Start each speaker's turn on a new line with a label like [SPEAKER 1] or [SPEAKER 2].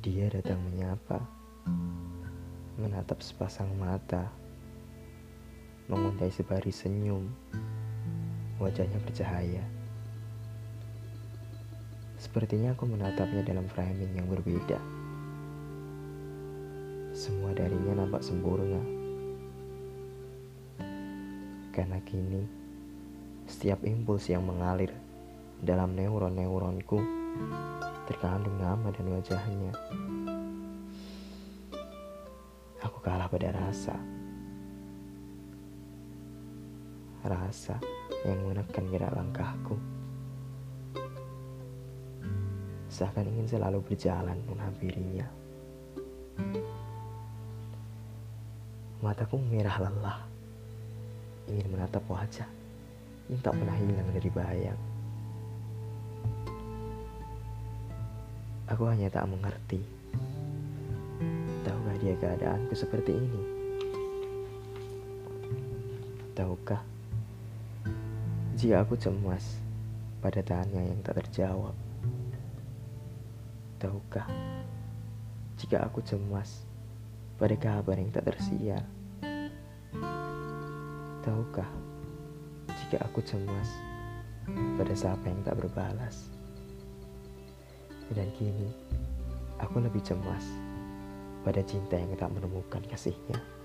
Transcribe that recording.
[SPEAKER 1] Dia datang menyapa, menatap sepasang mata, menguntai sebaris senyum. Wajahnya bercahaya. Sepertinya aku menatapnya dalam framing yang berbeda. Semua darinya nampak sempurna. Karena kini, setiap impuls yang mengalir dalam neuron-neuronku terkandung nama dan wajahnya. Aku kalah pada rasa. Rasa yang menekan gerak langkahku. Seakan ingin selalu berjalan menghampirinya. Mataku merah lelah. Ingin menatap wajah yang tak pernah hilang dari bayang. Aku hanya tak mengerti. Tahukah dia keadaanku seperti ini? Tahukah jika aku cemas pada tanya yang tak terjawab? Tahukah jika aku cemas pada kabar yang tak tersiar? Tahukah jika aku cemas pada siapa yang tak berbalas? Dan kini, aku lebih cemas pada cinta yang tak menemukan kasihnya.